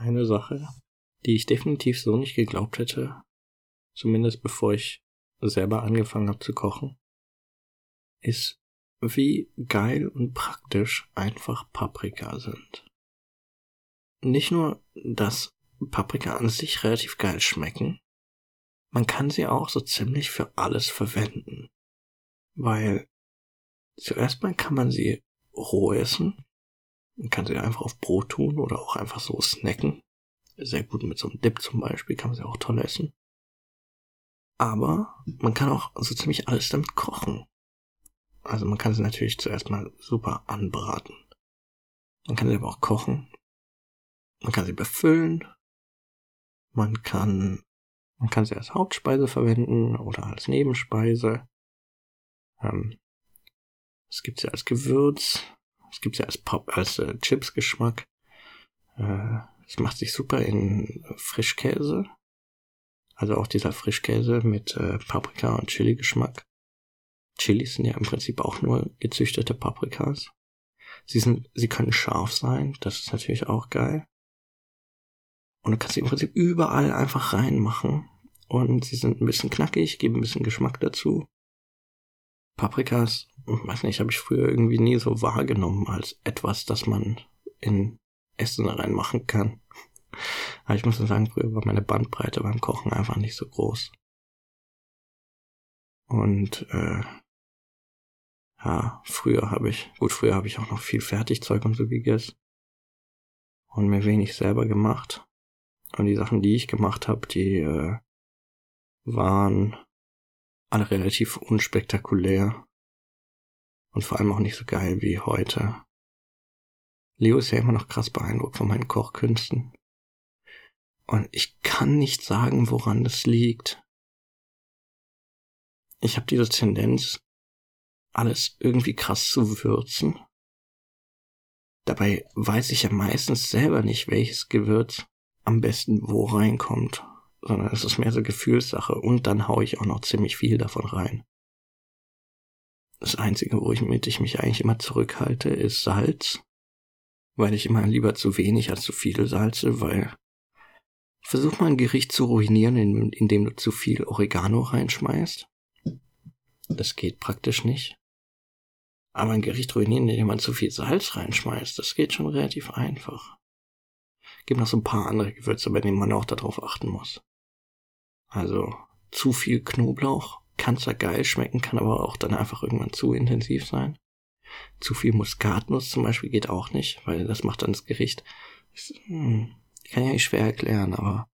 eine Sache, die ich definitiv so nicht geglaubt hätte, zumindest bevor ich selber angefangen habe zu kochen, ist, wie geil und praktisch einfach Paprika sind. Nicht nur, dass Paprika an sich relativ geil schmecken, man kann sie auch so ziemlich für alles verwenden. Weil zuerst mal kann man sie roh essen. Man kann sie einfach auf Brot tun oder auch einfach so snacken. Sehr gut mit so einem Dip zum Beispiel kann man sie auch toll essen. Aber man kann auch so ziemlich alles damit kochen. Also man kann sie natürlich zuerst mal super anbraten. Man kann sie aber auch kochen. Man kann sie befüllen. Man kann man kann sie als Hauptspeise verwenden oder als Nebenspeise. Ähm, es gibt sie als Gewürz. Es gibt sie als Pop, als äh, Chips-Geschmack. Äh, es macht sich super in Frischkäse. Also auch dieser Frischkäse mit äh, Paprika und Chili-Geschmack. Chilis sind ja im Prinzip auch nur gezüchtete Paprikas. Sie sind, sie können scharf sein. Das ist natürlich auch geil. Und du kannst sie im Prinzip überall einfach reinmachen. Und sie sind ein bisschen knackig, geben ein bisschen Geschmack dazu. Paprikas, weiß nicht, habe ich früher irgendwie nie so wahrgenommen als etwas, das man in Essen reinmachen kann. Aber ich muss sagen, früher war meine Bandbreite beim Kochen einfach nicht so groß. Und äh, ja, früher habe ich, gut, früher habe ich auch noch viel Fertigzeug und so gegessen und mir wenig selber gemacht. Und die Sachen, die ich gemacht habe, die äh, waren alle relativ unspektakulär und vor allem auch nicht so geil wie heute. Leo ist ja immer noch krass beeindruckt von meinen Kochkünsten. Und ich kann nicht sagen, woran das liegt. Ich habe diese Tendenz, alles irgendwie krass zu würzen. Dabei weiß ich ja meistens selber nicht, welches Gewürz am besten wo reinkommt, sondern es ist mehr so Gefühlssache und dann hau ich auch noch ziemlich viel davon rein. Das Einzige, wo ich mit ich mich eigentlich immer zurückhalte, ist Salz, weil ich immer lieber zu wenig als zu viel salze, weil versuch mal ein Gericht zu ruinieren, indem du zu viel Oregano reinschmeißt. Das geht praktisch nicht. Aber ein Gericht ruinieren, indem man zu viel Salz reinschmeißt, das geht schon relativ einfach. Gibt noch so ein paar andere Gewürze, bei denen man auch darauf achten muss. Also zu viel Knoblauch kann zwar geil schmecken, kann aber auch dann einfach irgendwann zu intensiv sein. Zu viel Muskatnuss zum Beispiel geht auch nicht, weil das macht dann das Gericht. Hm, kann ja nicht schwer erklären, aber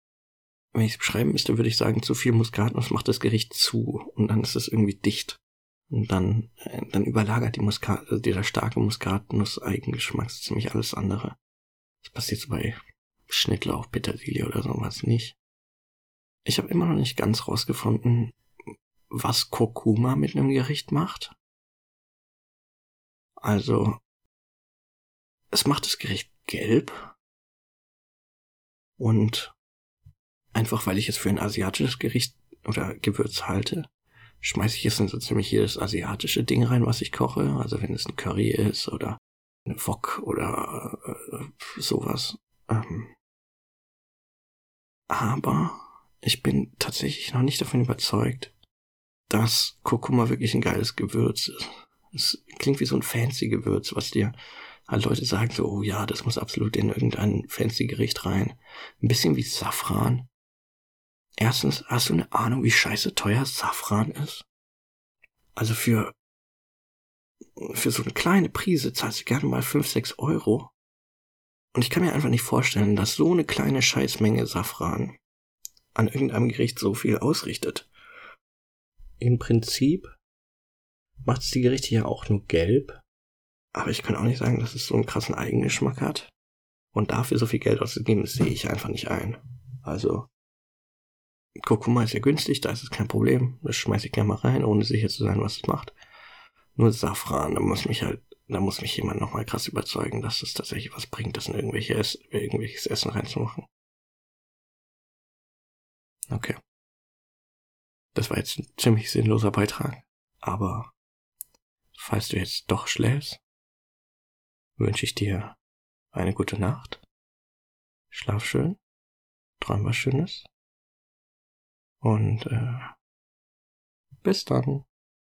wenn ich es beschreiben müsste, würde ich sagen, zu viel Muskatnuss macht das Gericht zu und dann ist es irgendwie dicht. Und dann, äh, dann überlagert die Muskat, also dieser starke Muskatnuss-Eigengeschmack ziemlich alles andere. Das passiert so bei Schnittlauch, Petersilie oder sowas nicht. Ich habe immer noch nicht ganz rausgefunden, was Kurkuma mit einem Gericht macht. Also, es macht das Gericht gelb. Und einfach weil ich es für ein asiatisches Gericht oder Gewürz halte, schmeiße ich es in so ziemlich jedes asiatische Ding rein, was ich koche. Also wenn es ein Curry ist oder eine Wok oder äh, sowas. Ähm, aber ich bin tatsächlich noch nicht davon überzeugt, dass Kurkuma wirklich ein geiles Gewürz ist. Es klingt wie so ein fancy Gewürz, was dir halt Leute sagen so, oh ja, das muss absolut in irgendein fancy Gericht rein. Ein bisschen wie Safran. Erstens, hast du eine Ahnung, wie scheiße teuer Safran ist? Also für, für so eine kleine Prise zahlst du gerne mal 5, 6 Euro. Und ich kann mir einfach nicht vorstellen, dass so eine kleine Scheißmenge Safran an irgendeinem Gericht so viel ausrichtet. Im Prinzip macht es die Gerichte ja auch nur gelb, aber ich kann auch nicht sagen, dass es so einen krassen Eigengeschmack hat. Und dafür so viel Geld auszugeben, sehe ich einfach nicht ein. Also, Kurkuma ist ja günstig, da ist es kein Problem. Das schmeiße ich gerne mal rein, ohne sicher zu sein, was es macht. Nur Safran, da muss mich halt da muss mich jemand nochmal krass überzeugen, dass es tatsächlich was bringt, das in irgendwelche Ess irgendwelches Essen reinzumachen. Okay. Das war jetzt ein ziemlich sinnloser Beitrag, aber falls du jetzt doch schläfst, wünsche ich dir eine gute Nacht, schlaf schön, träum was Schönes und äh, bis dann.